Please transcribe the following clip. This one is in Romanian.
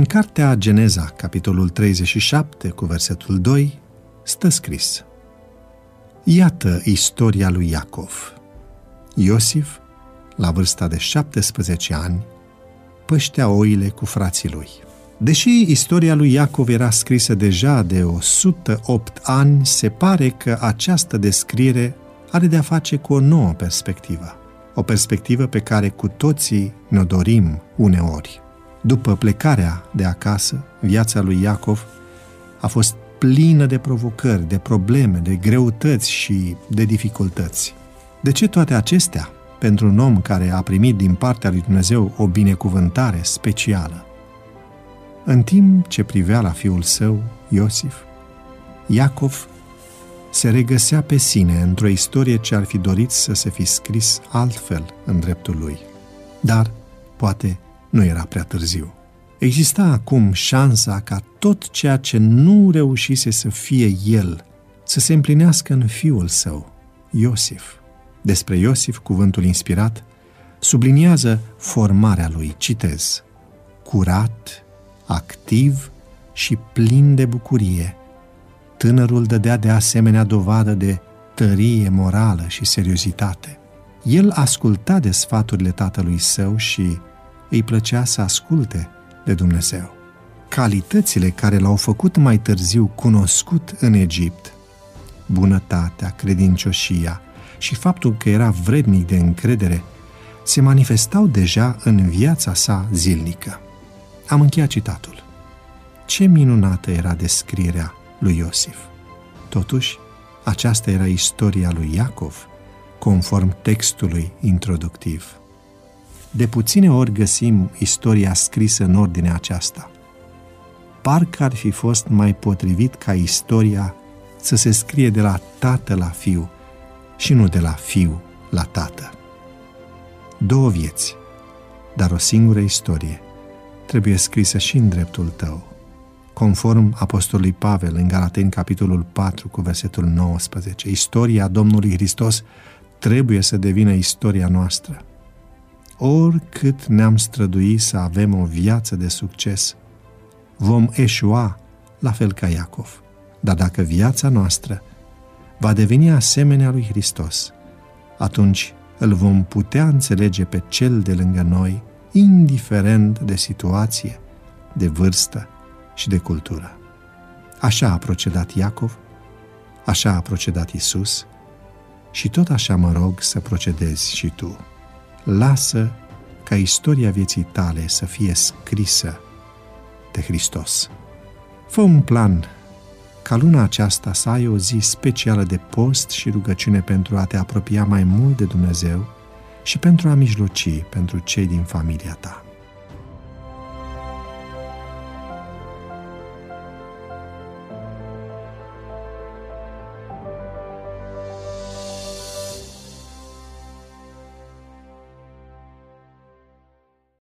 În cartea Geneza, capitolul 37, cu versetul 2, stă scris Iată istoria lui Iacov. Iosif, la vârsta de 17 ani, păștea oile cu frații lui. Deși istoria lui Iacov era scrisă deja de 108 ani, se pare că această descriere are de-a face cu o nouă perspectivă. O perspectivă pe care cu toții ne-o dorim uneori. După plecarea de acasă, viața lui Iacov a fost plină de provocări, de probleme, de greutăți și de dificultăți. De ce toate acestea pentru un om care a primit din partea lui Dumnezeu o binecuvântare specială? În timp ce privea la fiul său, Iosif, Iacov se regăsea pe sine într-o istorie ce ar fi dorit să se fi scris altfel în dreptul lui. Dar, poate, nu era prea târziu. Exista acum șansa ca tot ceea ce nu reușise să fie el, să se împlinească în fiul său, Iosif. Despre Iosif, cuvântul inspirat, subliniază formarea lui, citez, curat, activ și plin de bucurie. Tânărul dădea de asemenea dovadă de tărie morală și seriozitate. El asculta de sfaturile tatălui său și îi plăcea să asculte de Dumnezeu. Calitățile care l-au făcut mai târziu cunoscut în Egipt, bunătatea, credincioșia și faptul că era vrednic de încredere, se manifestau deja în viața sa zilnică. Am încheiat citatul. Ce minunată era descrierea lui Iosif! Totuși, aceasta era istoria lui Iacov, conform textului introductiv. De puține ori găsim istoria scrisă în ordinea aceasta. Parcă ar fi fost mai potrivit ca istoria să se scrie de la tată la fiu și nu de la fiu la tată. Două vieți, dar o singură istorie trebuie scrisă și în dreptul tău, conform apostolului Pavel în Galateni, capitolul 4, cu versetul 19. Istoria Domnului Hristos trebuie să devină istoria noastră oricât ne-am strădui să avem o viață de succes, vom eșua la fel ca Iacov. Dar dacă viața noastră va deveni asemenea lui Hristos, atunci îl vom putea înțelege pe cel de lângă noi, indiferent de situație, de vârstă și de cultură. Așa a procedat Iacov, așa a procedat Isus și tot așa mă rog să procedezi și tu lasă ca istoria vieții tale să fie scrisă de Hristos. Fă un plan ca luna aceasta să ai o zi specială de post și rugăciune pentru a te apropia mai mult de Dumnezeu și pentru a mijloci pentru cei din familia ta.